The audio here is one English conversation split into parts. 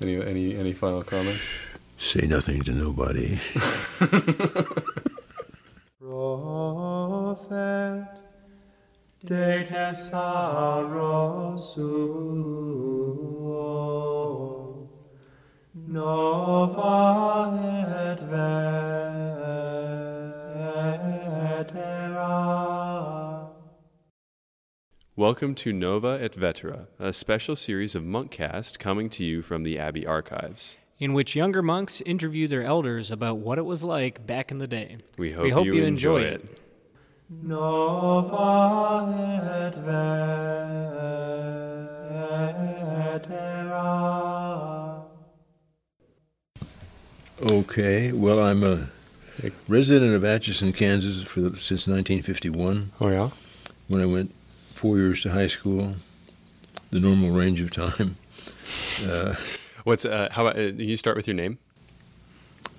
Any any any final comments? Say nothing to nobody. Profert, de thesauro suo, nova et vetera. Welcome to Nova et Vetera, a special series of Monkcast coming to you from the Abbey Archives. in which younger monks interview their elders about what it was like back in the day. We hope, We hope you, you enjoy, enjoy it. Nova et vetera. Okay, well, I'm a resident of Atchison, Kansas for the, since 1951 Oh yeah. when I went four years to high school, the normal range of time. Uh, What's uh, how about uh, you start with your name?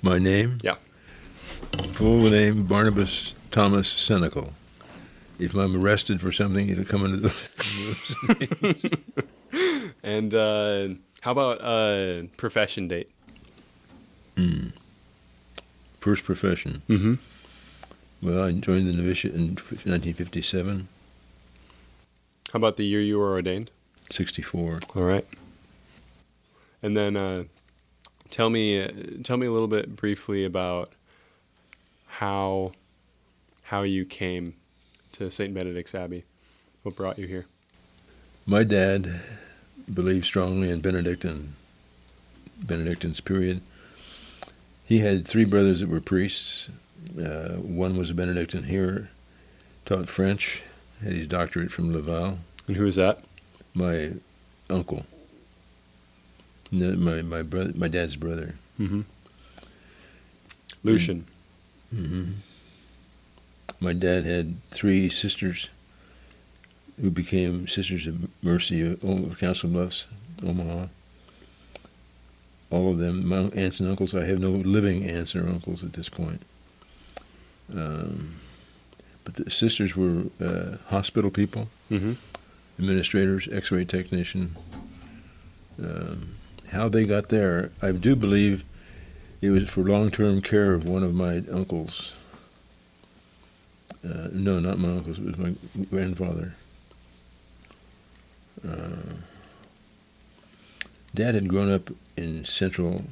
my name? Yeah. Full name Barnabas Thomas Senecal. If I'm arrested for something, it'll come into the. And uh, how about uh, profession date? Hmm. First profession. Mm-hmm. Well, I joined the novitiate in 1957, How about the year you were ordained? 64. All right. And then uh, tell me uh, tell me a little bit briefly about how how you came to St. Benedict's Abbey. What brought you here? My dad believed strongly in Benedictine, Benedictine's period. He had three brothers that were priests. Uh, one was a Benedictine here, taught French, had his doctorate from Laval. And who is that? My uncle, my my brother, my dad's brother. Mm-hmm. Lucian. hmm My dad had three sisters who became Sisters of Mercy of of Council Bluffs, Omaha. All of them, my aunts and uncles. I have no living aunts or uncles at this point. Um, but the sisters were uh, hospital people, Mm-hmm. administrators, X-ray technician. Um, how they got there, I do believe it was for long-term care of one of my uncles. Uh, no, not my uncles. It was my grandfather. Uh, Dad had grown up in central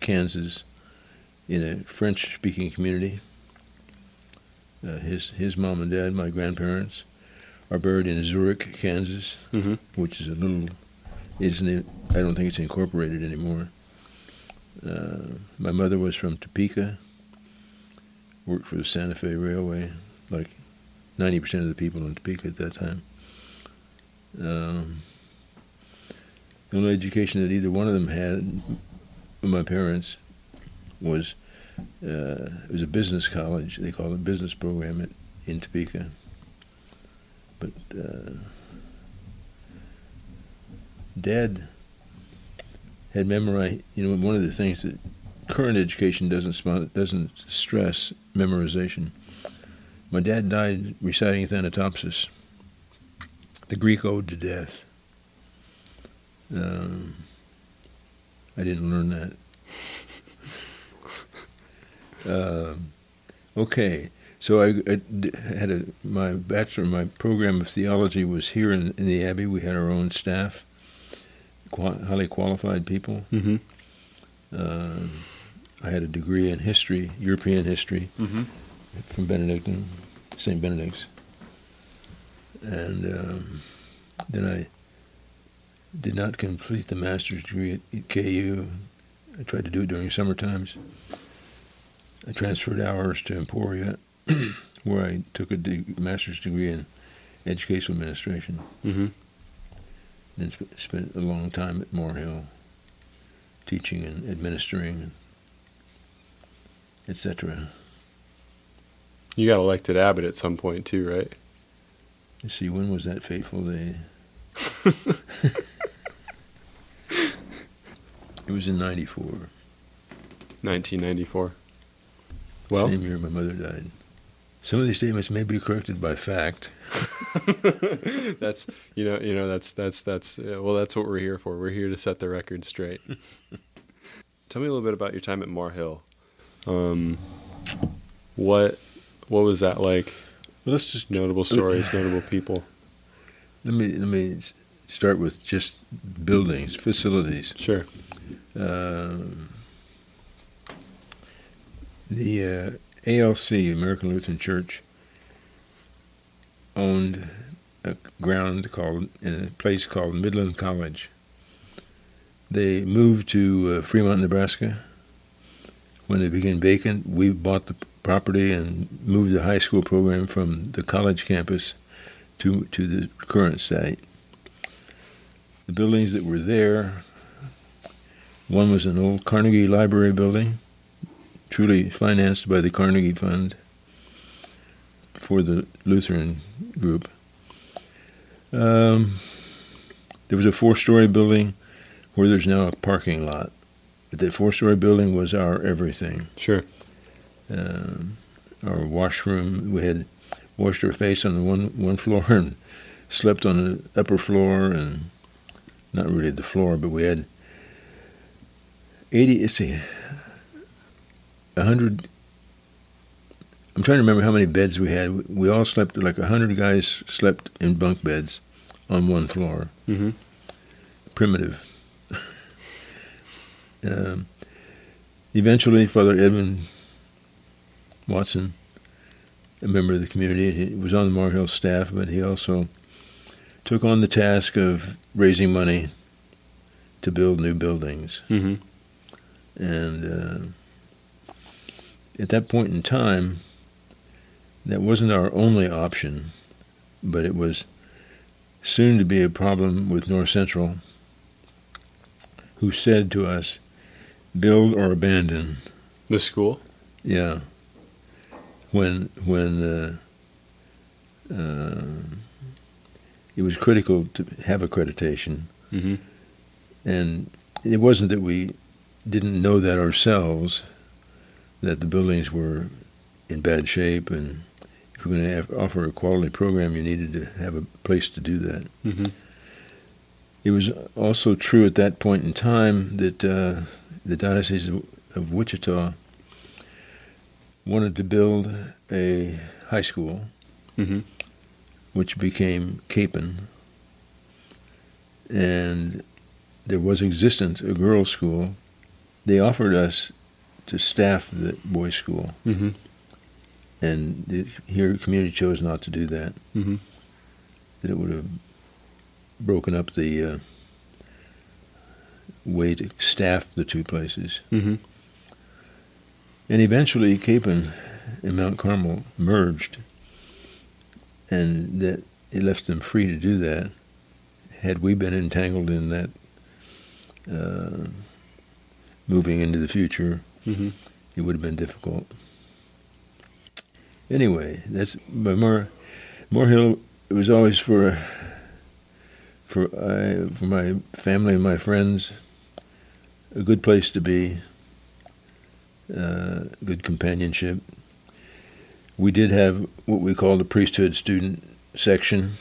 Kansas in a French-speaking community. Uh, his his mom and dad, my grandparents, are buried in Zurich, Kansas, Mm-hmm. which is a little isn't it I don't think it's incorporated anymore. Uh, my mother was from Topeka, worked for the Santa Fe Railway, like 90% of the people in Topeka at that time. Um, the only education that either one of them had, my parents, was uh, it was a business college. They called it a business program at, in Topeka. But uh, Dad had memorized. You know, one of the things that current education doesn't doesn't stress memorization. My dad died reciting Thanatopsis, the Greek ode to death. Um, I didn't learn that. Um, okay, so I had a my bachelor, my program of theology was here in, in the Abbey. We had our own staff, qua- highly qualified people. Mm-hmm. Um I had a degree in history, European history, Mm-hmm. from Benedictine, St. Benedict's. And um, then I did not complete the master's degree at, at KU. I tried to do it during summer times. I transferred hours to Emporia, where I took a de- master's degree in educational administration. Mm-hmm. Then sp- spent a long time at Maur teaching and administering, etc. You got elected abbot at some point too, right? Let's see, when was that fateful day? it was in 94. 1994. Well, Same year my mother died. Some of these statements may be corrected by fact. that's you know you know that's that's that's uh, well that's what we're here for. We're here to set the record straight. Tell me a little bit about your time at Maur Hill. Um, what what was that like? Well, let's just Notable stories, notable people. let me let me start with just buildings, facilities. Sure. Um, the uh, ALC, American Lutheran Church, owned a ground called in a place called Midland College. They moved to uh, Fremont, Nebraska. When it became vacant, we bought the property and moved the high school program from the college campus to to the current site. The buildings that were there one was an old Carnegie Library building, truly financed by the Carnegie Fund for the Lutheran group. Um, there was a four story building where there's now a parking lot. But that four story building was our everything. Sure. Um, our washroom, we had washed our face on the one, one floor and slept on the upper floor and not really the floor, but we had 80, let's see, 100. I'm trying to remember how many beds we had. We all slept, like 100 guys slept in bunk beds on one floor. Mm-hmm. Primitive. um, eventually, Father Edwin Watson, a member of the community, was on the Maur Hill staff, but he also took on the task of raising money to build new buildings. Mm-hmm. And uh, at that point in time, that wasn't our only option, but it was soon to be a problem with North Central, who said to us, build or abandon. The school. Yeah. When when uh, uh, it was critical to have accreditation, Mm-hmm. and it wasn't that we didn't know that ourselves, that the buildings were in bad shape, and if you're going to have, offer a quality program, you needed to have a place to do that. Mm-hmm. It was also true at that point in time that uh, the Diocese of, of Wichita wanted to build a high school, Mm-hmm. which became Kapaun, and there was existent a girls' school. They offered us to staff the boys' school, Mm-hmm. and the here community chose not to do that. Mm-hmm. That it would have broken up the uh, way to staff the two places. Mm-hmm. And eventually, Kapaun and Mount Carmel merged, and that it left them free to do that. Had we been entangled in that, uh, moving into the future, Mm-hmm. it would have been difficult. Anyway, that's but Maur, Maur Hill. It was always for for I for my family and my friends a good place to be. Uh, good companionship. We did have what we called a priesthood student section,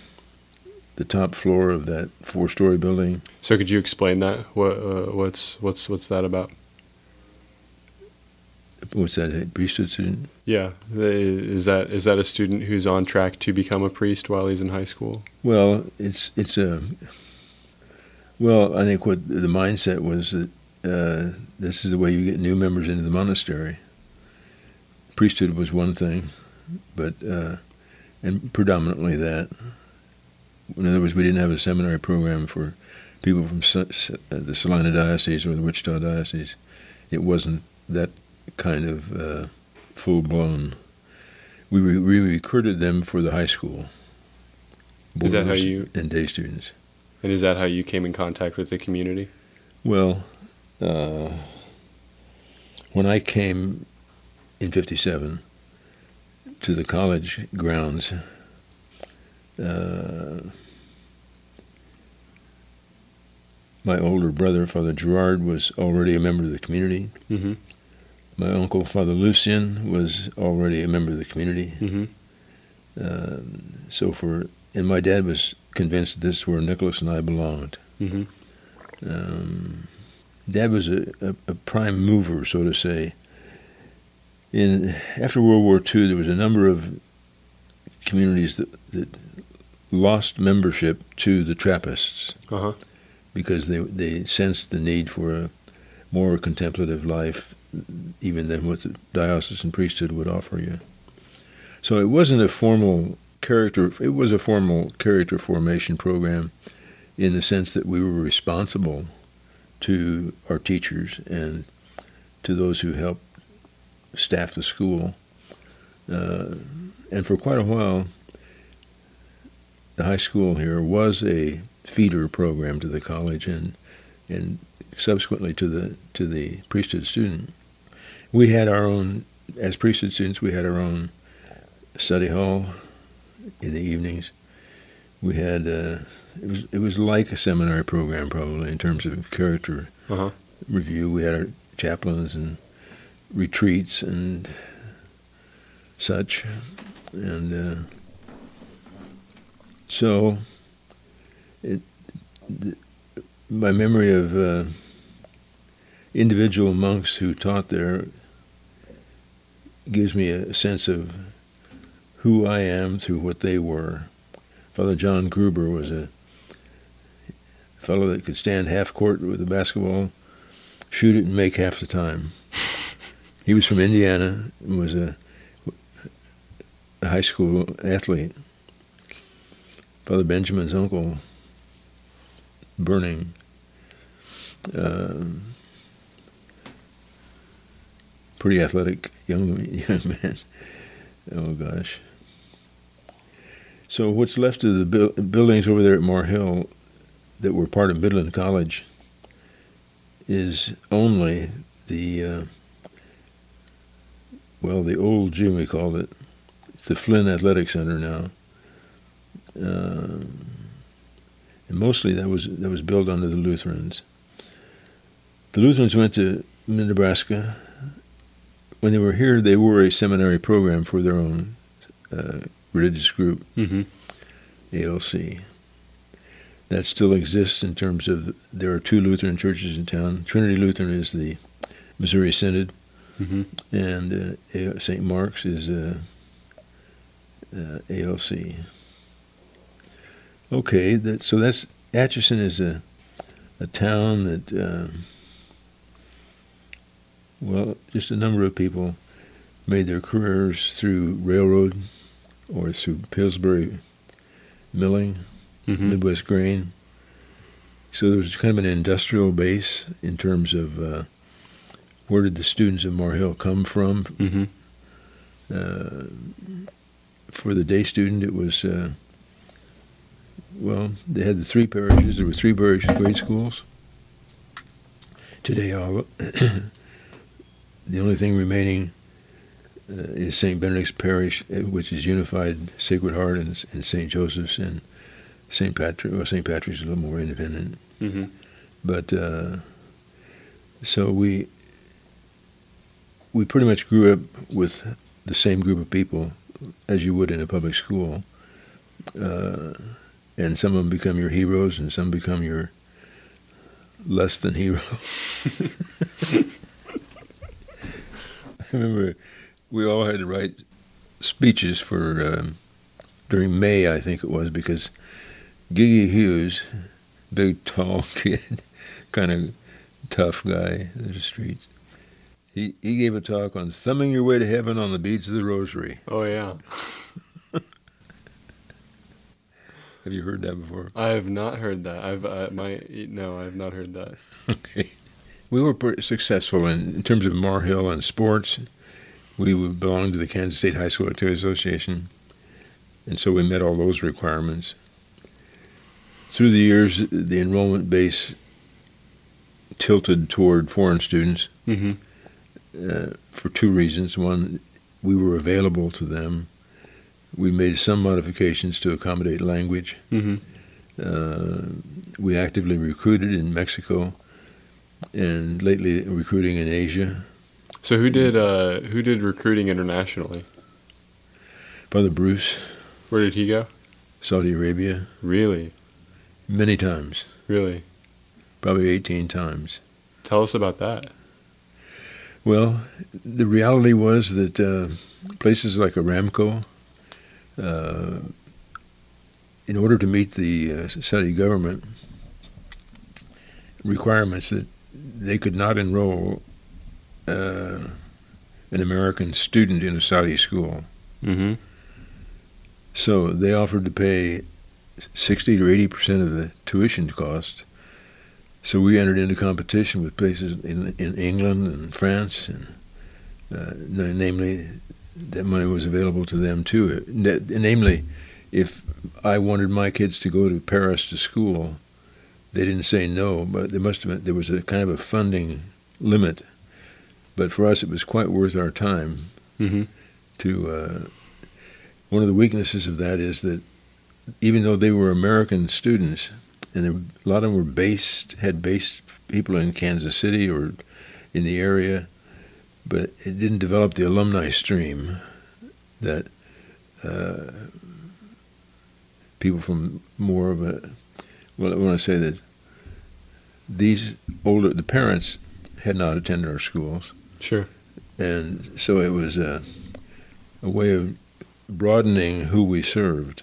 the top floor of that four-story building. So could you explain that? What uh, what's what's what's that about? What's that? A priesthood student? Yeah, is that is that a student who's on track to become a priest while he's in high school? Well, it's it's a. Well, I think what the mindset was that uh, this is the way you get new members into the monastery. Priesthood was one thing, but uh, and predominantly that. In other words, we didn't have a seminary program for people from the Salina diocese or the Wichita diocese. It wasn't that kind of uh, full blown. We, re- we recruited them for the high school. Is that how you- and day students? And is that how you came in contact with the community? Well, uh, when I came in '57 to the college grounds, uh, my older brother, Father Gerard, was already a member of the community, Mm-hmm. My uncle, Father Lucien, was already a member of the community. Mm-hmm. Um, so for and my dad was convinced that this is where Nicholas and I belonged. Mm-hmm. Um, dad was a, a, a prime mover, so to say. In after World War II, there was a number of communities that, that lost membership to the Trappists Uh huh. because they they sensed the need for a more contemplative life, even than what the diocesan priesthood would offer you. So it wasn't a formal character. It was a formal character formation program, in the sense that we were responsible to our teachers and to those who helped staff the school. Uh, and for quite a while, the high school here was a feeder program to the college and and subsequently to the to the priesthood student. We had our own as priesthood students. We had our own study hall in the evenings. We had uh, it was it was like a seminary program probably in terms of character Uh huh. review. We had our chaplains and retreats and such, and uh, so it, th- my memory of uh, individual monks who taught there gives me a sense of who I am through what they were. Father John Gruber was a fellow that could stand half court with a basketball, shoot it, and make half the time. He was from Indiana and was a, a high school athlete. Father Benjamin's uncle, Burning, uh, pretty athletic young young man. Oh gosh. So what's left of the buil- buildings over there at Maur Hill that were part of Midland College is only the uh, well, the old gym we called it. It's the Flynn Athletic Center now. Um, and mostly that was that was built under the Lutherans. The Lutherans went to Nebraska. When they were here, they were a seminary program for their own uh, religious group, Mm-hmm. ALC. That still exists in terms of there are two Lutheran churches in town. Trinity Lutheran is the Missouri Synod, Mm-hmm. and uh, St. Mark's is uh, uh, ALC. Okay, that so that's Atchison is a a town that um, well, just a number of people made their careers through railroad or through Pillsbury milling, Mm-hmm. Midwest grain. So there was kind of an industrial base in terms of uh, where did the students of Maur Hill come from. Mm-hmm. Uh, for the day student, it was uh, well, they had the three parishes. There were three parish grade schools. Today, all the only thing remaining uh, is St. Benedict's Parish, uh, which is unified Sacred Heart and, and St. Joseph's and St. Patrick. Well, St. Patrick's is a little more independent. Mm-hmm. But uh, so we we pretty much grew up with the same group of people as you would in a public school, uh, and some of them become your heroes, and some become your less than heroes. Remember we all had to write speeches for um, during May, I think it was, because Gigi Hughes, big tall kid, kind of tough guy in the streets. He he gave a talk on thumbing your way to heaven on the beads of the rosary. Oh yeah. Have you heard that before? I have not heard that. I've uh, my no, I have not heard that. Okay. We were successful in, in terms of Maur Hill and sports. We belonged to the Kansas State High School Activity Association, and so we met all those requirements. Through the years, the enrollment base tilted toward foreign students Mm-hmm. uh, for two reasons. One, we were available to them. We made some modifications to accommodate language. Mm-hmm. Uh, we actively recruited in Mexico and lately recruiting in Asia. So who did uh, who did recruiting internationally? Father Bruce, Where did he go? Saudi Arabia, Really, many times, really. probably 18 times. Tell us about that. Well, the reality was that uh, places like Aramco, uh, in order to meet the uh, Saudi government requirements, that they could not enroll uh, an American student in a Saudi school. Mm-hmm. So they offered to pay 60 to 80 percent of the tuition cost. So we entered into competition with places in, in England and France, and uh, namely, that money was available to them too. Namely, if I wanted my kids to go to Paris to school, they didn't say no, but there must have been there was a kind of a funding limit. But for us, it was quite worth our time Mm-hmm. to uh, one of the weaknesses of that is that even though they were American students, and a lot of them were based had based people in Kansas City or in the area, but it didn't develop the alumni stream that uh, people from more of a well, I want to say that these older the parents had not attended our schools Sure. and so it was a, a way of broadening who we served.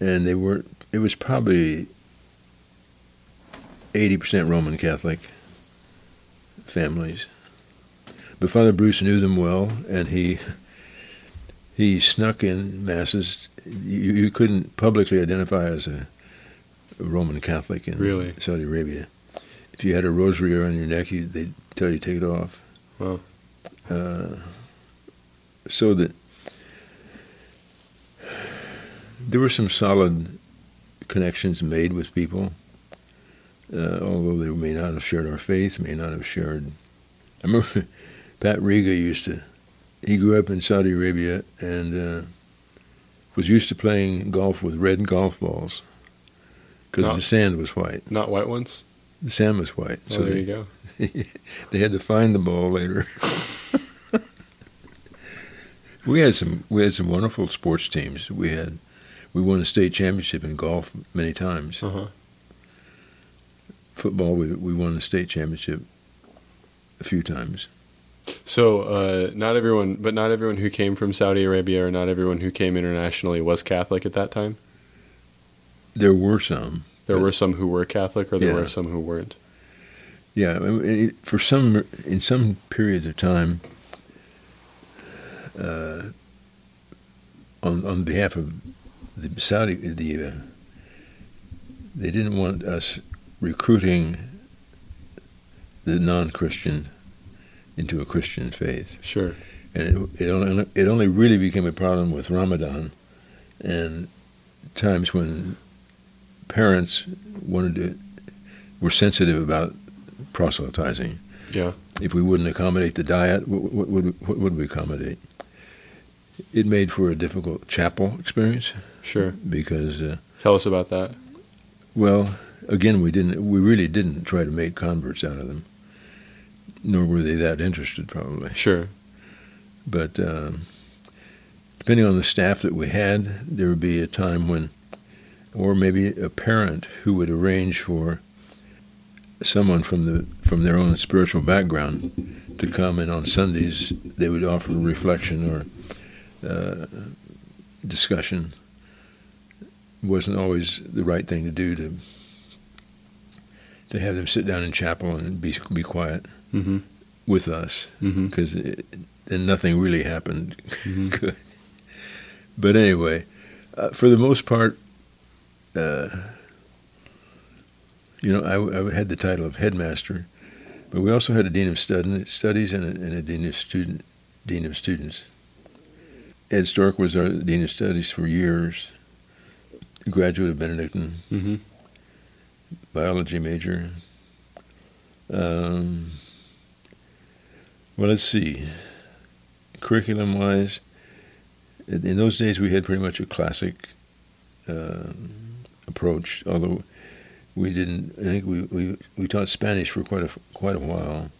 And they were it was probably eighty percent Roman Catholic families. But Father Bruce knew them well, and he he snuck in masses. You, you couldn't publicly identify as a Roman Catholic in Really? Saudi Arabia. If you had a rosary around your neck, you, they'd tell you to take it off. Wow. Uh, so that there were some solid connections made with people, uh, although they may not have shared our faith, may not have shared. I remember Pat Riga used to. He grew up in Saudi Arabia and uh, was used to playing golf with red golf balls because the sand was white. Not white ones. The sand was white, Oh, so there they, you go. they had to find the ball later. we had some we had some wonderful sports teams. We had we won a state championship in golf many times. Uh huh. Football we we won the state championship a few times. So, uh, not everyone, but not everyone who came from Saudi Arabia or not everyone who came internationally was Catholic at that time. There were some. There were some who were Catholic, or there Yeah. were some who weren't. Yeah, it- for some in some periods of time, uh, on on behalf of the Saudi, the uh, they didn't want us recruiting the non-Christian into a Christian faith, Sure. and it, it only it only really became a problem with Ramadan, and times when parents wanted to were sensitive about proselytizing. Yeah. If we wouldn't accommodate the diet, what, what, would what would we accommodate? It made for a difficult chapel experience Sure. because, uh, Tell us about that. well, again, we didn't, we really didn't try to make converts out of them, nor were they that interested, probably. Sure. But um, depending on the staff that we had, there would be a time when, or maybe a parent who would arrange for someone from the from their own spiritual background to come and on Sundays they would offer reflection or uh, discussion. It wasn't always the right thing to do to to have them sit down in chapel and be be quiet Mm-hmm. with us Mm-hmm. because then nothing really happened Mhm. good. But anyway, uh, for the most part, uh, you know, I, I had the title of headmaster, but we also had a dean of stud- studies and a, and a dean of student dean of students. Ed Stork was our dean of studies for years. Graduate of Benedictine, Mm-hmm. biology major. Um, well, let's see. Curriculum wise, in in those days we had pretty much a classic uh, approach, although we didn't. I think we, we, we taught Spanish for quite a quite a while.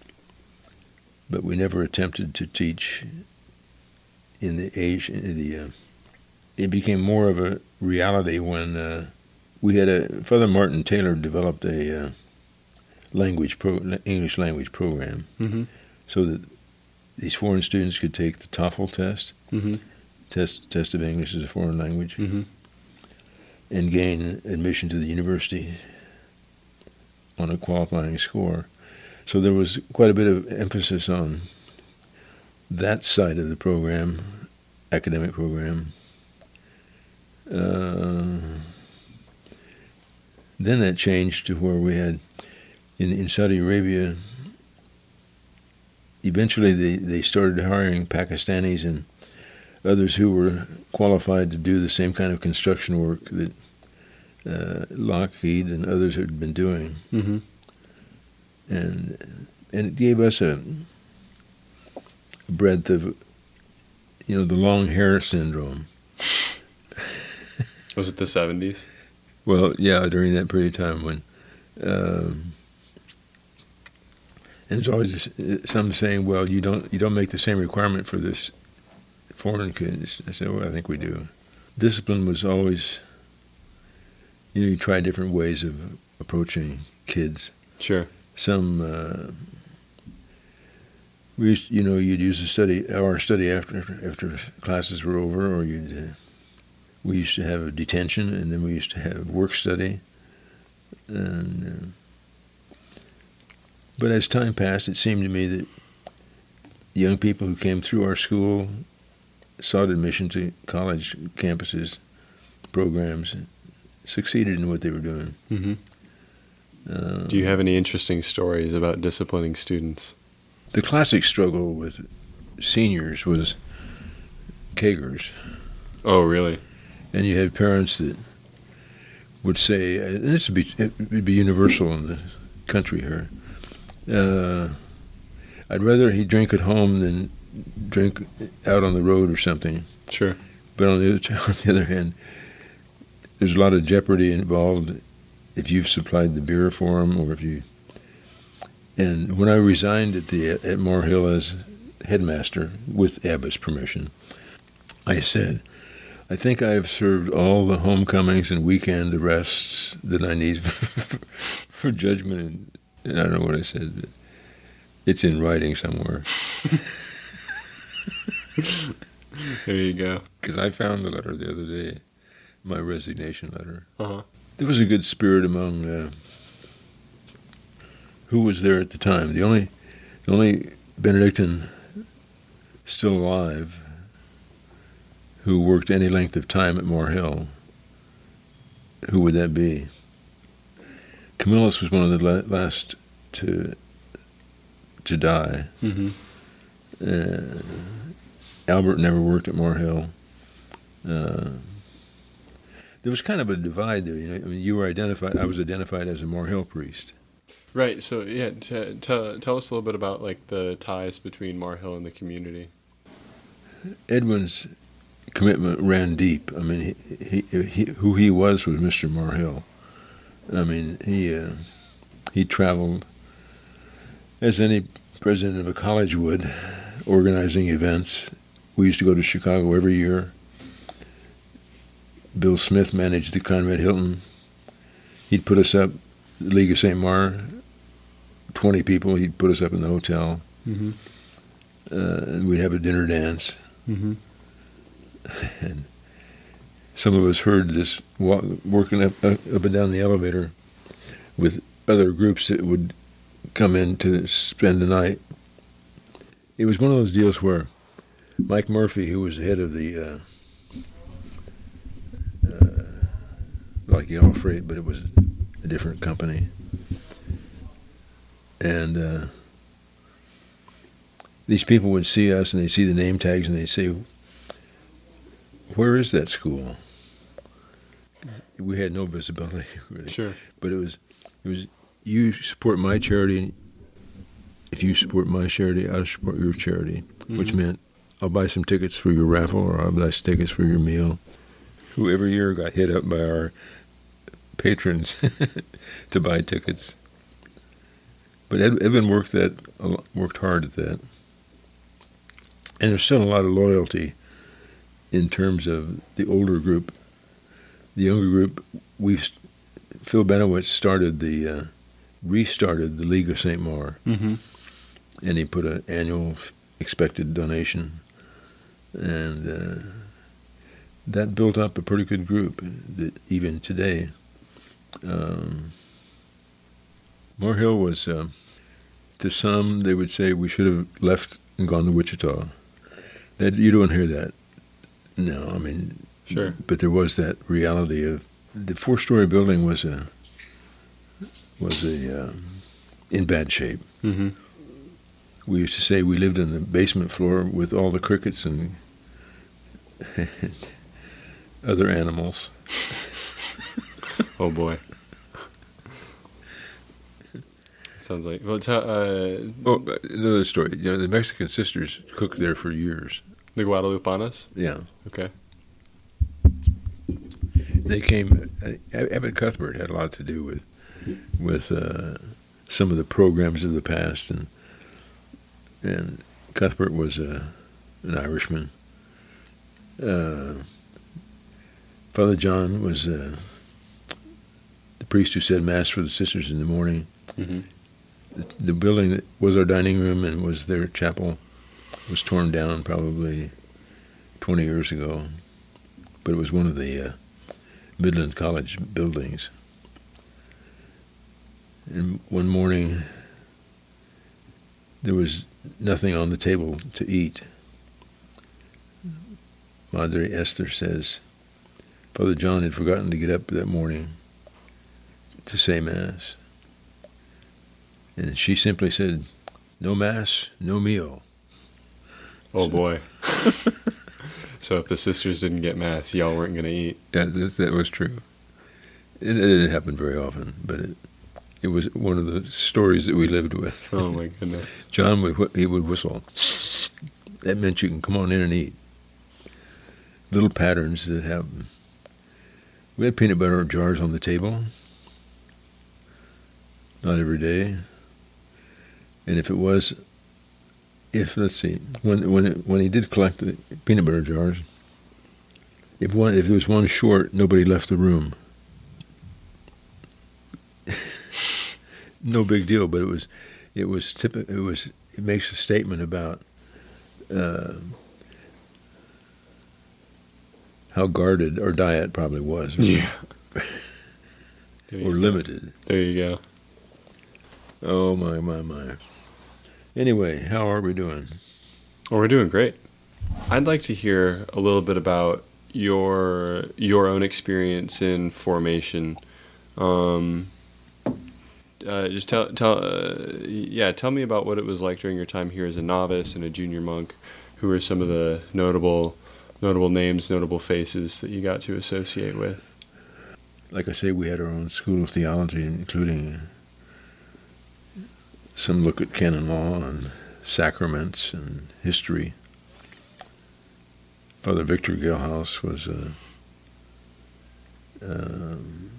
but we never attempted to teach in the age in the. Uh, it became more of a reality when uh, we had a Father Martin Taylor developed a uh, language pro, English language program Mm-hmm. so that these foreign students could take the TOEFL test, Mm-hmm. test test of English as a foreign language, Mm-hmm. And gain admission to the university on a qualifying score. So there was quite a bit of emphasis on that side of the program, academic program. Uh, then that changed to where we had in, in Saudi Arabia. Eventually, they, they started hiring Pakistanis and others who were qualified to do the same kind of construction work that uh, Lockheed and others had been doing, Mm-hmm. and and it gave us a breadth of, you know, the long hair syndrome. Was it the seventies? Well, yeah, during that period of time when, um, and there's always some saying, "Well, you don't you don't make the same requirement for this foreign kids." I said, "Well, I think we do." Discipline was always, you know, you try different ways of approaching kids. Sure. Some uh, we used, you know, you'd use a study hour study after after classes were over, or you'd. Uh, we used to have a detention, and then we used to have work study. And uh, but as time passed, it seemed to me that young people who came through our school sought admission to college campuses, programs, succeeded in what they were doing. Mm-hmm. Uh, Do you have any interesting stories about disciplining students? the classic struggle with seniors was kegers. Oh, really? and you had parents that would say, and this would be it would be universal in the country here. Uh, I'd rather he drink at home than drink out on the road or something. Sure. But on the other, on the other hand, there's a lot of jeopardy involved if you've supplied the beer for them or if you. And when I resigned at the at Maur Hill as headmaster with Abbot's permission, I said, I think I have served all the homecomings and weekend arrests that I need for judgment. And, and I don't know what I said, but it's in writing somewhere. There you go. Because I found the letter the other day, my resignation letter. Uh huh. There was a good spirit among uh, who was there at the time. The only, the only Benedictine still alive who worked any length of time at Maur Hill. Who would that be? Camillus was one of the last to to die. Mm-hmm. Uh, Albert never worked at Maur Hill. Uh, there was kind of a divide there. You know, I mean, you were identified. I was identified as a Maur Hill priest. Right. So yeah, t- tell tell us a little bit about like the ties between Maur Hill and the community. Edwin's commitment ran deep. I mean, he, he, he who he was was Mr. Moore Hill. I mean, he uh, he traveled as any president of a college would, organizing events. We used to go to Chicago every year. Bill Smith managed the Conrad Hilton. He'd put us up, the League of St. Maur, 20 people. He'd put us up in the hotel. Mm-hmm. Uh, and we'd have a dinner dance. Mm-hmm. And some of us heard this walk, working up, up up and down the elevator with other groups that would come in to spend the night. It was one of those deals where Mike Murphy, who was the head of the uh, uh, like Yellow Freight, but it was a different company, and uh, these people would see us and they see the name tags and they say, "Where is that school?" We had no visibility really Sure. but it was it was you support my charity and if you support my charity i'll support your charity which Mhm. meant i'll buy some tickets for your raffle or i'll buy some tickets for your meal. Who every year got hit up by our patrons to buy tickets. But Ed, Edwin worked that worked hard at that, and there's still a lot of loyalty in terms of the older group. The younger group, we Phil Benowitz started the uh, restarted the League of Saint Maur, Mm-hmm. and he put an annual expected donation, and uh, that built up a pretty good group. That even today, um, Maur Hill was, um to some, they would say we should have left and gone to Wichita. That you don't hear that. No, I mean, Sure. but there was that reality of the four-story building was a was a um, in bad shape. Mm-hmm. We used to say we lived in the basement floor with all the crickets and other animals. Oh boy. Sounds like well. Tell, uh, Oh, another story. You know, the Mexican sisters cooked there for years. the Guadalupanas. Yeah, Okay. they came. Uh, Abbot Cuthbert had a lot to do with with uh, some of the programs of the past, and and Cuthbert was uh, an Irishman. Uh, Father John was uh, the priest who said mass for the sisters in the morning. Mm-hmm. The, the building that was our dining room and was their chapel was torn down probably 20 years ago, but it was one of the uh, Midland College buildings. And one morning, there was nothing on the table to eat. Madre Esther says, Father John had forgotten to get up that morning to say Mass. And she simply said, No Mass, no meal. Oh boy. so if the sisters didn't get mass, y'all weren't gonna eat. Yeah, that, that was true. It, it didn't happen very often, but it, it was one of the stories that we lived with. Oh my goodness. John would he would whistle. That meant you can come on in and eat. Little patterns that happen. We had peanut butter jars on the table. Not every day. And if it was, if let's see, when when it, when he did collect the peanut butter jars, if one if there was one short, nobody left the room. no big deal, but it was it was typical. It was it makes a statement about uh, how guarded our diet probably was, Yeah. Or limited. There you go. Oh my my my. Anyway, how are we doing? Well, we're doing great. I'd like to hear a little bit about your your own experience in formation. Um, uh, just tell tell uh, yeah, tell me about what it was like during your time here as a novice and a junior monk. Who were some of the notable notable names, notable faces that you got to associate with? Like I say, we had our own school of theology, including some look at canon law and sacraments and history. Father Victor Gilhouse was a um,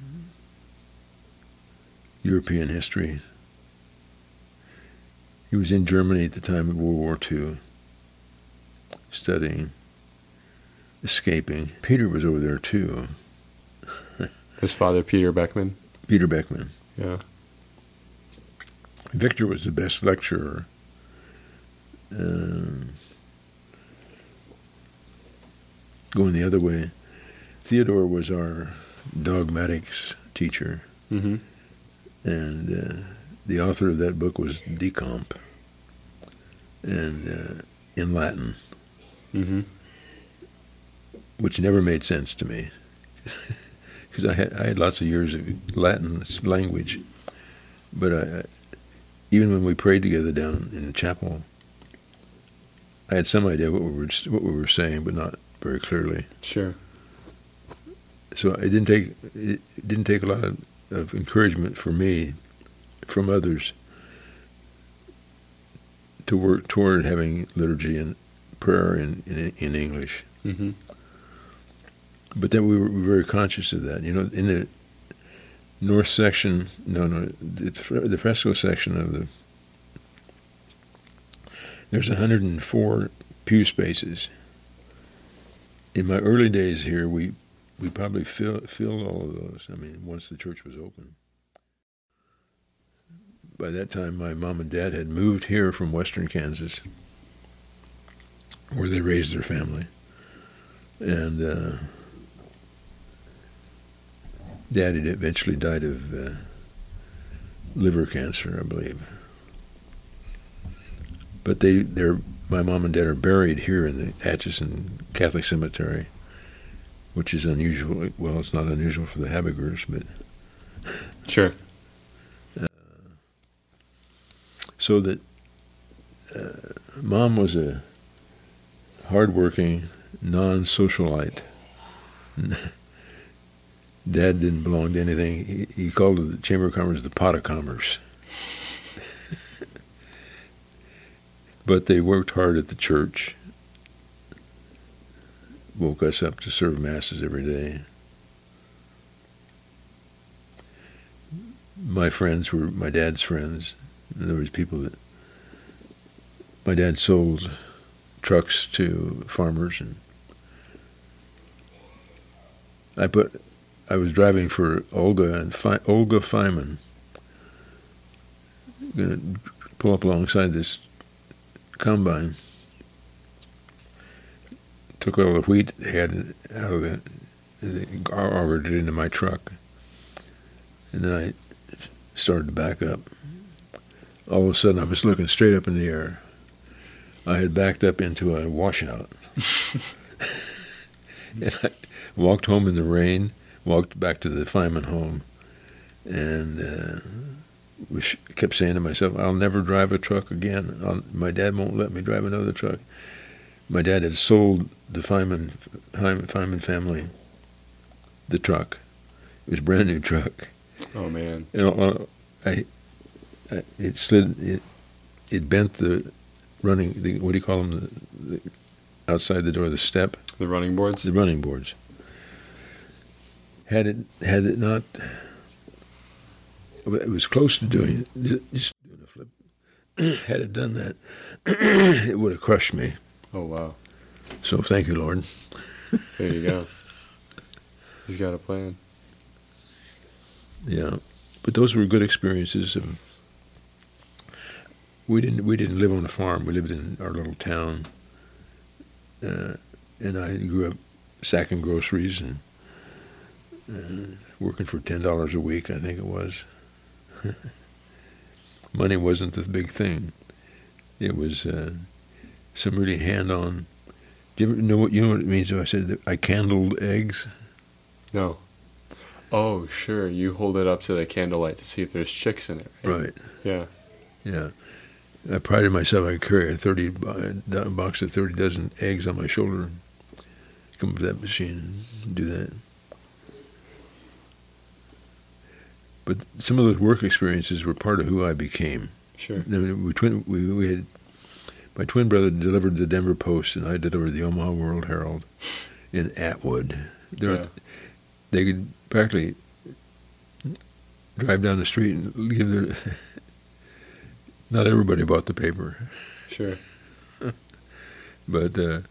European history. He was in Germany at the time of World War II, studying, escaping. Peter was over there too. His father, Peter Beckman. Peter Beckman. Yeah. Victor was the best lecturer. Um, going the other way, Theodore was our dogmatics teacher, Mm-hmm. and uh, the author of that book was Diekamp, and uh, in Latin, Mm-hmm. Which never made sense to me, because I had I had lots of years of Latin language, but I, even when we prayed together down in the chapel, I had some idea what we were what we were saying, but not very clearly. Sure. So it didn't take it didn't take a lot of, of encouragement for me from others to work toward having liturgy and prayer in in, in English. Mm-hmm. But then we were, we were very conscious of that. You know, in the north section, no, no, the, the fresco section of the There's 104 pew spaces. In my early days here, we we probably fill, filled all of those. I mean, once the church was open. By that time, my mom and dad had moved here from western Kansas, where they raised their family. And uh, dad had eventually died of uh, liver cancer, I believe. But they, they're, my mom and dad are buried here in the Atchison Catholic Cemetery which is unusual. Well, it's not unusual for the Habegers, but Sure. so that uh, mom was a hardworking, non-socialite. Dad didn't belong to anything. He, he called the Chamber of Commerce the pot of commerce. but they worked hard at the church. Woke us up to serve masses every day. My friends were my dad's friends. There was people that my dad sold trucks to farmers and I put I was driving for Olga and Fi, Olga Feynman. Gonna pull up alongside this combine. Took all the wheat they had out of it and they augured it into my truck. And then I started to back up. All of a sudden I was looking straight up in the air. I had backed up into a washout. and I walked home in the rain, walked back to the Feynman home, and uh, kept saying to myself, I'll never drive a truck again. I'll, my dad won't let me drive another truck. My dad had sold the Feynman, Feynman family the truck. It was a brand new truck. Oh man. And I, I, it slid, it, it bent the running, the, what do you call them, the, the, outside the door, the step, The running boards. the running boards. Had it, had it not, it was close to doing, just doing a flip. had it done that, it would have crushed me. Oh wow. So thank you, Lord. There you go. He's got a plan. Yeah, but those were good experiences. Of, we didn't we didn't live on a farm. We lived in our little town, uh, and I grew up sacking groceries and uh, working for ten dollars a week. I think it was. Money wasn't the big thing. It was uh, some really hand-on. Do you ever know what you know what it means if I said that I candled eggs? No. Oh sure. You hold it up to the candlelight to see if there's chicks in it. Right. Yeah. Yeah. I prided myself I could carry a 30 bo- do- box of 30 dozen eggs on my shoulder. Come up to that machine and do that. But some of those work experiences were part of who I became. Sure. I mean, we, twin, we, we had, my twin brother delivered the Denver Post, and I delivered the Omaha World Herald in Atwood. There, Yeah. They could practically drive down the street and give their. Not everybody bought the paper, Sure. but uh,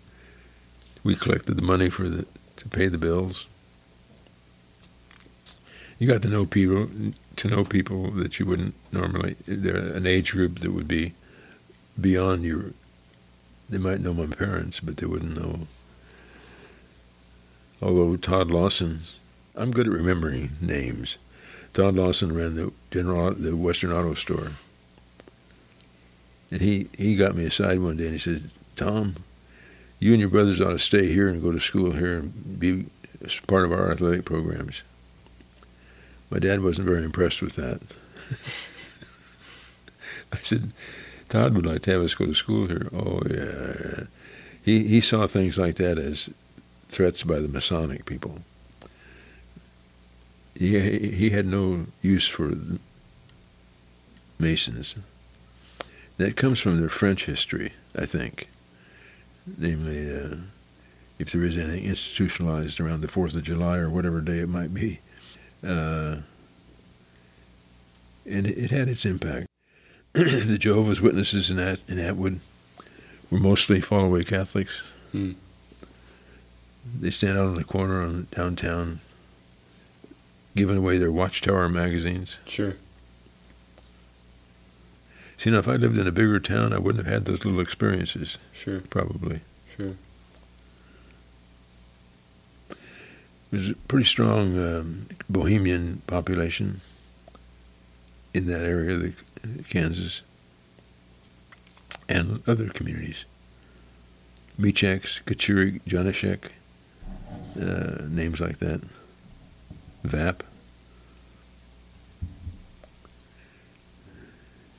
we collected the money for the to pay the bills. You got to know people, to know people that you wouldn't normally. They're an age group that would be beyond your. They might know my parents, but they wouldn't know. Although Todd Lawson, I'm good at remembering names. Todd Lawson ran the general the Western Auto Store. And he, he got me aside one day and he said, Tom, you and your brothers ought to stay here and go to school here and be part of our athletic programs. My dad wasn't very impressed with that. I said, Todd would like to have us go to school here. Oh, yeah. He, he saw things like that as threats by the Masonic people. He, he had no use for Masons. That comes from their French history, I think. Namely, uh, if there is anything institutionalized around the 4th of July or whatever day it might be. Uh, and it, it had its impact. the Jehovah's Witnesses in, At, in Atwood were mostly fall-away Catholics. Hmm. They stand out on the corner on downtown, giving away their Watchtower magazines. Sure. See, now if I lived in a bigger town, I wouldn't have had those little experiences, Sure. probably. Sure. There's a pretty strong um, Bohemian population in that area, of the Kansas, and other communities. Micheks, Kachurik, Janishek, uh, names like that. Vap.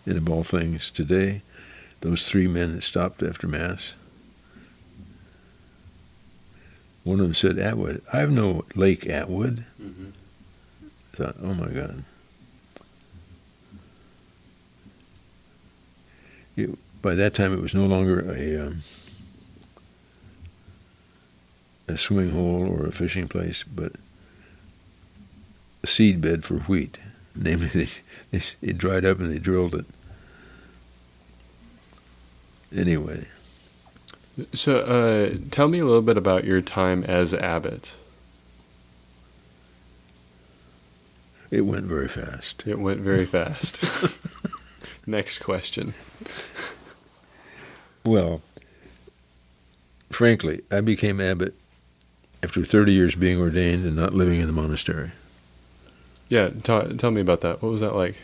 And of all things, today, those three men that stopped after Mass, one of them said, Atwood, I have no Lake Atwood. Mm-hmm. I thought, oh my God. It, by that time, it was no longer a um, a swimming hole or a fishing place, but a seed bed for wheat. Namely, they, they, it dried up and they drilled it. Anyway, So, uh, tell me a little bit about your time as abbot. it went very fast. It went very fast. Next question. Well, frankly, I became abbot after 30 years being ordained and not living in the monastery. Yeah, ta- tell me about that. What was that like?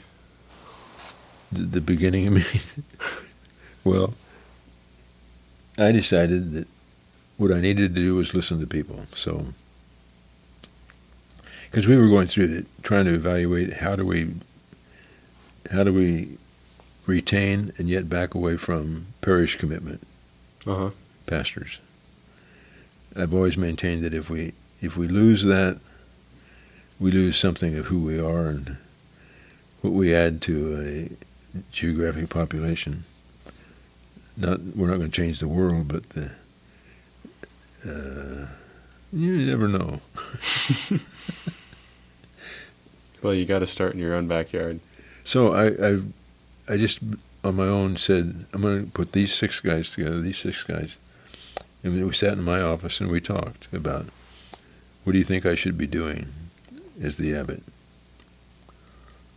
The, the beginning, I mean, well, I decided that what I needed to do was listen to people. So, because we were going through the, trying to evaluate how do we, how do we retain and yet back away from parish commitment. Uh huh. pastors. I've always maintained that if we if we lose that, we lose something of who we are and what we add to a geographic population. Not we're not going to change the world, but the, uh, you never know. Well, you got to start in your own backyard. So I I I just on my own said I'm going to put these six guys together. These six guys, and we sat in my office and we talked about what do you think I should be doing as the abbot.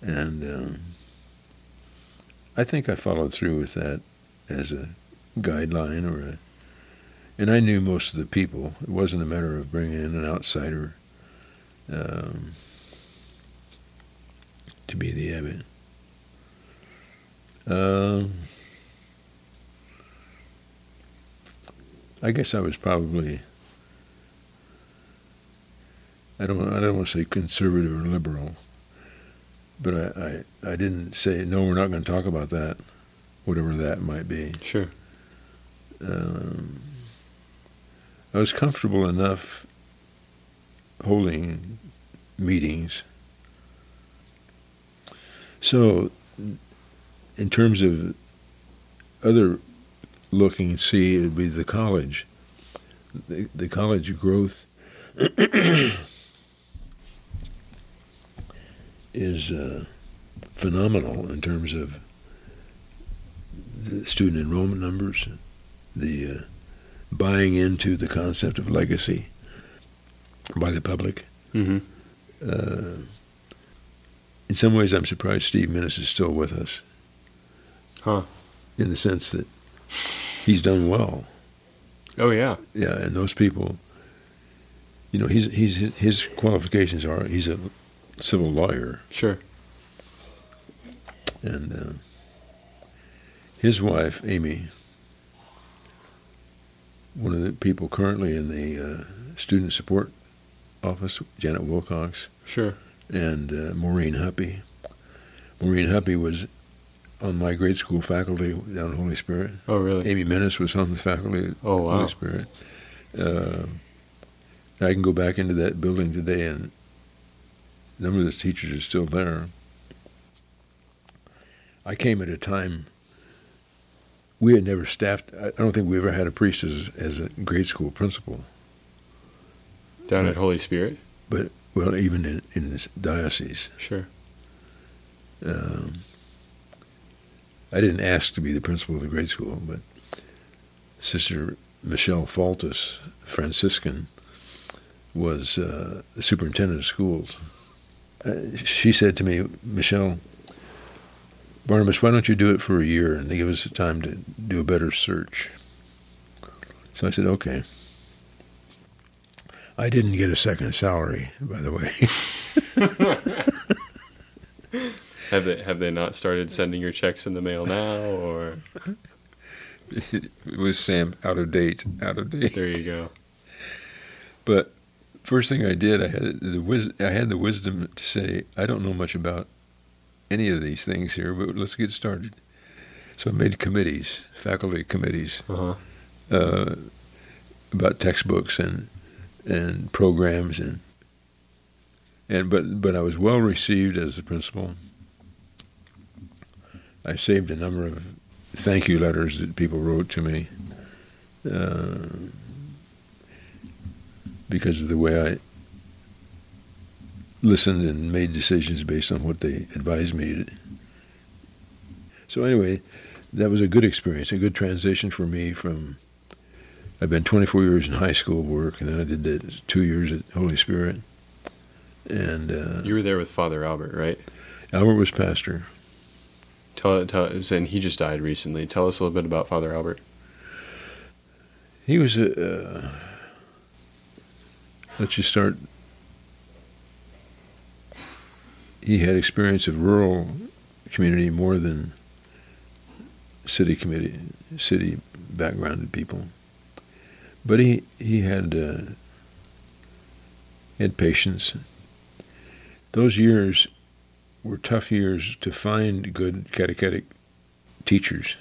And um, I think I followed through with that as a guideline or a. And I knew most of the people. It wasn't a matter of bringing in an outsider um, to be the abbot. Um, I guess I was probably. I don't. I don't want to say conservative or liberal, but I, I, I didn't say no. We're not going to talk about that, whatever that might be. Sure. Um, I was comfortable enough holding meetings. So, in terms of other looking, see, it would be the college. The, the college growth is uh, phenomenal in terms of the student enrollment numbers, the uh, buying into the concept of legacy by the public. Mm-hmm. Uh, in some ways, I'm surprised Steve Minnis is still with us. Huh. In the sense that he's done well. Oh yeah. Yeah, and those people, you know, he's he's his qualifications are he's a civil lawyer, Sure. and uh, his wife Amy, one of the people currently in the uh, student support office, Janet Wilcox, Sure. and uh, Maureen Huppy. Maureen Huppy was on my grade school faculty down at Holy Spirit. Oh really? Amy Minnis was on the faculty at Oh wow. Holy Spirit. Uh, I can go back into that building today, and a number of the teachers are still there. I came at a time we had never staffed. I don't think we ever had a priest as, as a grade school principal. Down at Right. Holy Spirit. But well, even in, in this diocese, Sure. um, I didn't ask to be the principal of the grade school, but Sister Michelle Faltus, Franciscan, was uh, the superintendent of schools. Uh, she said to me, Michelle, Barnabas, why don't you do it for a year and give us the time to do a better search? So I said, okay. I didn't get a second salary, by the way. Have they have they not started sending your checks in the mail now, or it was Sam out of date, out of date. there you go? But first thing I did, I had the wis- I had the wisdom to say, I don't know much about any of these things here, but let's get started. So I made committees, faculty committees, Uh-huh. uh, about textbooks and and programs and and but but I was well received as a principal. I saved a number of thank you letters that people wrote to me uh, because of the way I listened and made decisions based on what they advised me to. So anyway, that was a good experience, a good transition for me from. I've been 24 years in high school work, and then I did that two years at Holy Spirit. And uh, You were there with Father Albert, right? Albert was pastor. Tell, tell, and he just died recently. Tell us a little bit about Father Albert. He was a. Uh, let's just start. He had experience of rural community more than city committee, city backgrounded people. But he he had uh, had patience. Those years were tough years to find good catechetic teachers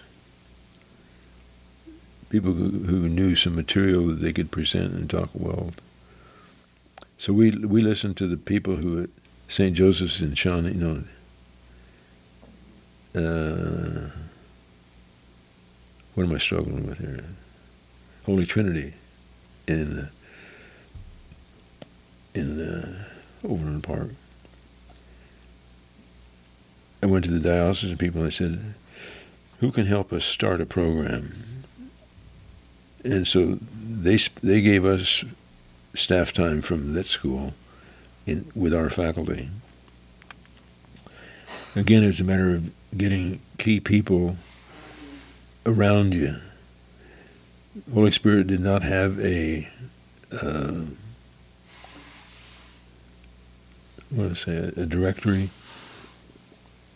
people who, who knew some material that they could present and talk well. So we we listened to the people who St. Joseph's in Shawnee, you know. Uh, what am I struggling with here? Holy Trinity in in uh, Overland Park. I went to the diocesan people and I said, "Who can help us start a program?" and so they they gave us staff time from that school in with our faculty. Again, it's a matter of getting key people around you. Holy Spirit did not have a uh, what do I say a, a directory.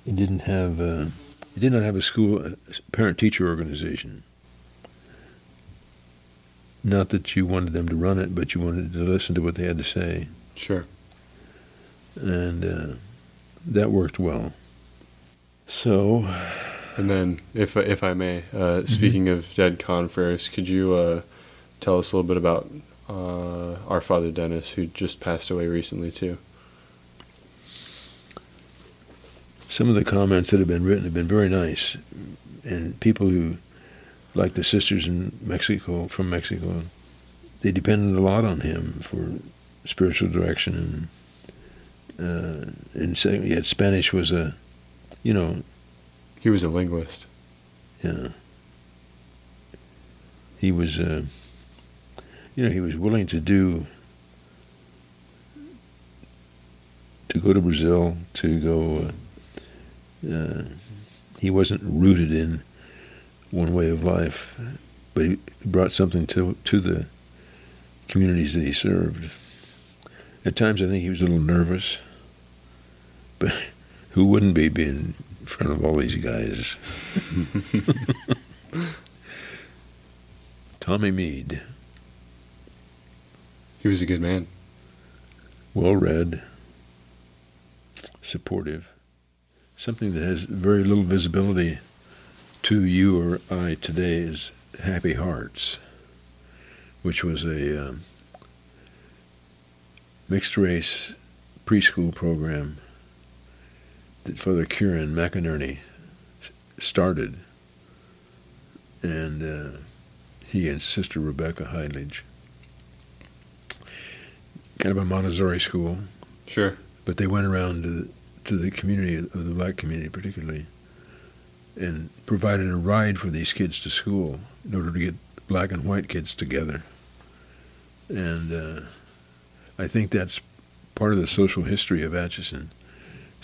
It didn't have. Uh, it did not have a school parent teacher organization not that you wanted them to run it, but you wanted to listen to what they had to say, Sure. And uh, that worked well. So, And then, if if I may, uh, speaking of dead confreres, could you uh, tell us a little bit about uh, our Father Dennis, who just passed away recently too? some of the comments that have been written have been very nice, and people who, like the sisters in Mexico, from Mexico, they depended a lot on him for spiritual direction, and uh, and so yet Spanish was a, you know, He was a linguist. Yeah. He was, uh, you know, he was willing to do, to go to Brazil, to go, uh, uh, he wasn't rooted in one way of life, but he brought something to, to the communities that he served. At times I think he was a little nervous, who wouldn't be being in front of all these guys? Tommy Mead, He was a good man. well read, supportive, something that has very little visibility to you or I today is Happy Hearts, which was a um, mixed race preschool program that Father Kieran McInerney started, and uh, he and Sister Rebecca Heidlich. Kind of a Montessori school, Sure. but they went around to the, to the community of the black community particularly and provided a ride for these kids to school in order to get black and white kids together. And uh, I think that's part of the social history of Atchison,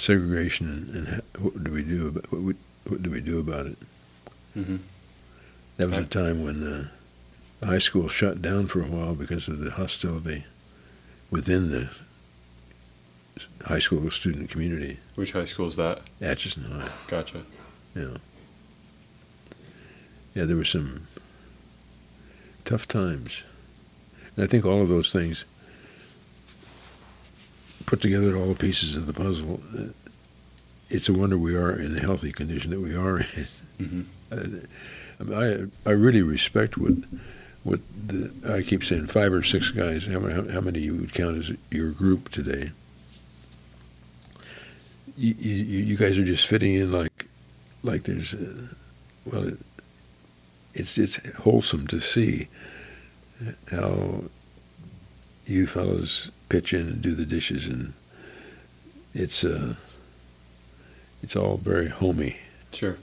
segregation, and, what do we do about what, we, what do we do about it? Mm-hmm. That was a time when uh, the high school shut down for a while because of the hostility within the high school student community. Which high school is that? Atchison High. Gotcha. Yeah. Yeah, there were some tough times. And I think all of those things put together all the pieces of the puzzle. uh, It's a wonder we are in the healthy condition that we are in. Mm-hmm. Uh, I, I, really respect what what the I keep saying five or six guys. How, many- how many you would count as your group today? You, you, you guys are just fitting in like like there's uh, well, it, it's it's wholesome to see how you fellows pitch in and do the dishes, and it's uh, it's all very homey. Sure.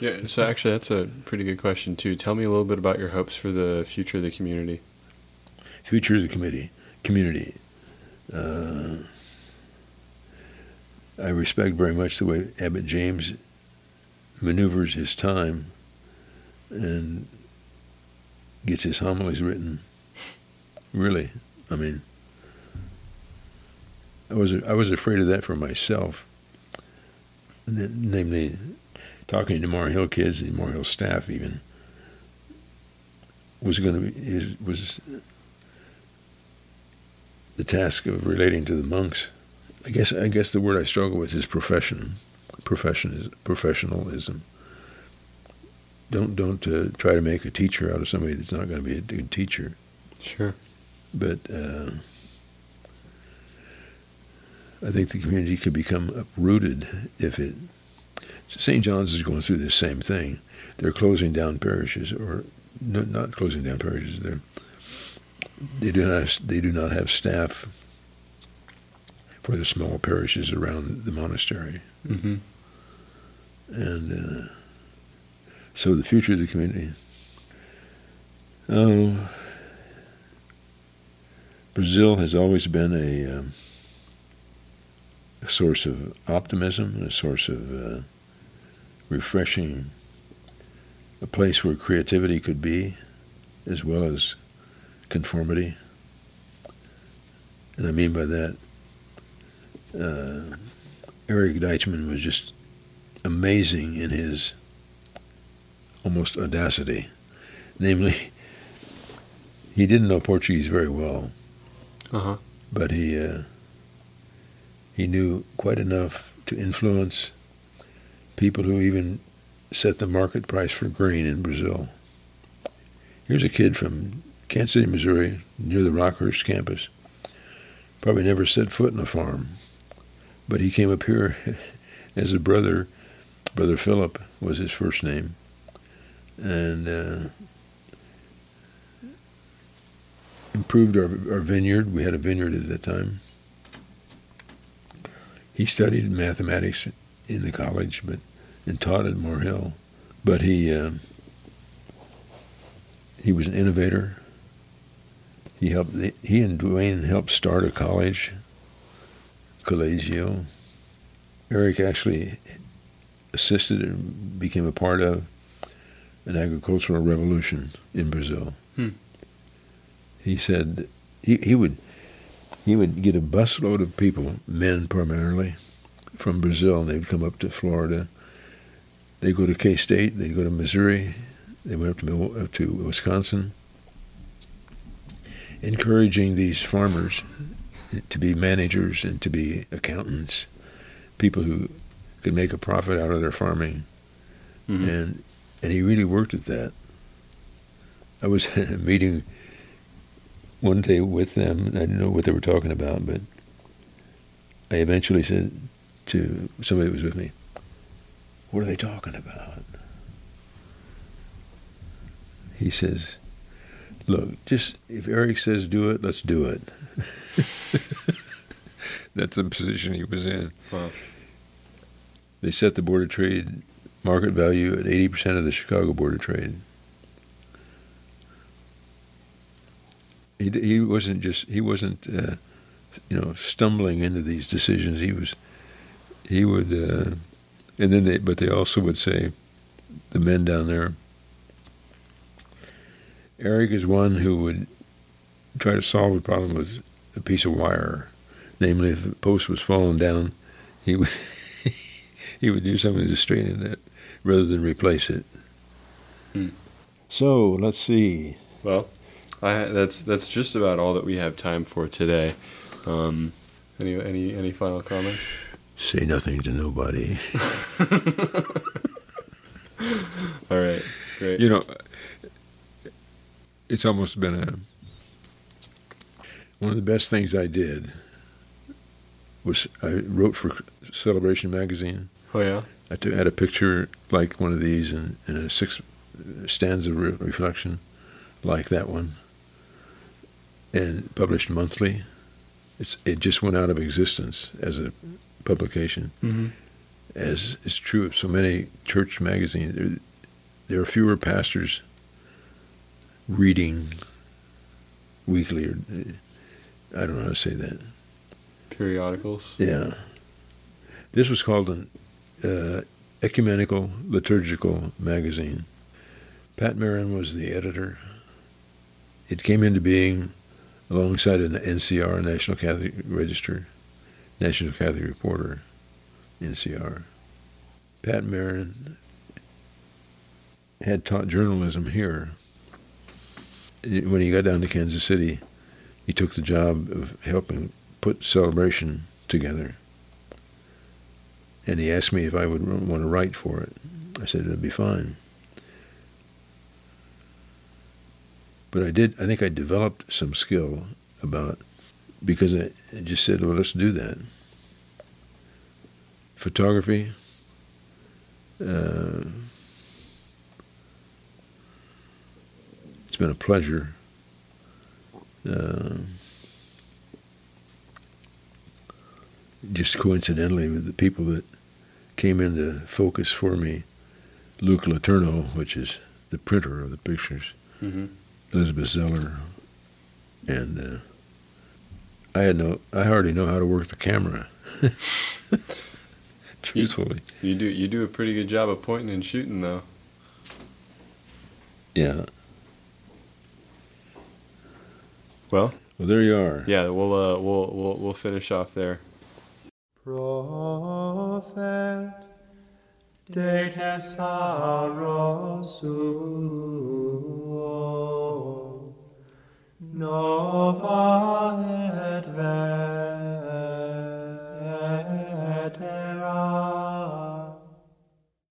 Yeah. So actually, that's a pretty good question too. Tell me a little bit about your hopes for the future of the community. Future of the committee community. Uh, I respect very much the way Abbot James maneuvers his time and gets his homilies written. Really, I mean, I was I was afraid of that for myself. And then, namely, talking to Maur Hill kids and Maur Hill staff even was going to be was the task of relating to the monks. I guess I guess the word I struggle with is profession, profession professionalism. Don't don't uh, try to make a teacher out of somebody that's not going to be a good teacher. Sure. But uh, I think the community could become uprooted if it. St. John's is going through the same thing. They're closing down parishes, or no, not closing down parishes. They're they do not have, they do not have staff for the small parishes around the monastery, Mm-hmm. and uh, so the future of the community. Oh, Brazil has always been a, um, a source of optimism and a source of uh, refreshing, a place where creativity could be, as well as conformity. And I mean by that, uh, Eric Diekamp was just amazing in his almost audacity. Namely, he didn't know Portuguese very well, Uh huh. but he uh, he knew quite enough to influence people who even set the market price for grain in Brazil. Here's a kid from Kansas City, Missouri, near the Rockhurst campus. Probably never set foot in a farm, but he came up here as a brother. Brother Philip was his first name, and uh, improved our, our vineyard. We had a vineyard at that time. He studied mathematics in the college, but and taught at Maur Hill. But he uh, he was an innovator. He helped. He and Dwayne helped start a college, Collegio. Eric actually assisted and became a part of an agricultural revolution in Brazil. Hmm. He said he, he would he would get a busload of people, men primarily, from Brazil, and they'd come up to Florida. They'd go to K State, they'd go to Missouri, they went up to up to Wisconsin, encouraging these farmers to be managers and to be accountants, people who could make a profit out of their farming Mm-hmm. and and he really worked at that. I was at a meeting one day with them. I didn't know what they were talking about, but I eventually said to somebody that was with me, "What are they talking about?" He says, "Look, just if Eric says do it, let's do it." That's the position he was in. Wow. They set the Board of Trade market value at 80% of the Chicago Board of Trade. He he wasn't just he wasn't uh, you know stumbling into these decisions. He was he would uh, and then they but they also would say the men down there. Eric is one who would try to solve a problem with a piece of wire. Namely, if a post was falling down, he would he would do something to straighten it rather than replace it. Hmm. So let's see. Well, I, that's that's just about all that we have time for today. Um, any any any final comments? Say nothing to nobody. All right, great. You know, it's almost been a one of the best things I did was I wrote for Celebration magazine. oh yeah. I took, had a picture like one of these and, and a six stanza re- reflection like that one, and published monthly. It's it just went out of existence as a publication, Mm-hmm. as is true of so many church magazines. There, there are fewer pastors reading weekly, or I don't know how to say that. Periodicals. Yeah. This was called an uh, ecumenical liturgical magazine. Pat Marin was the editor. It came into being alongside an NCR, National Catholic Register, National Catholic Reporter, NCR. Pat Marin had taught journalism here. When he got down to Kansas City, he took the job of helping put Celebration together. And he asked me if I would want to write for it. I said it'd be fine. But I did. I think I developed some skill about because I, I just said, "Well, let's do that." Photography. Uh, it's been a pleasure. Uh, just coincidentally, with the people that came into focus for me, Luke Laterno, which is the printer of the pictures, Mm-hmm. Elizabeth Zeller, and uh, I had no, I hardly know how to work the camera. Truthfully, You do you do a pretty good job of pointing and shooting though. yeah. Well, Well, there you are. yeah, we'll uh, we'll we'll we'll finish off there. Profert, de thesauro suo nova et vetera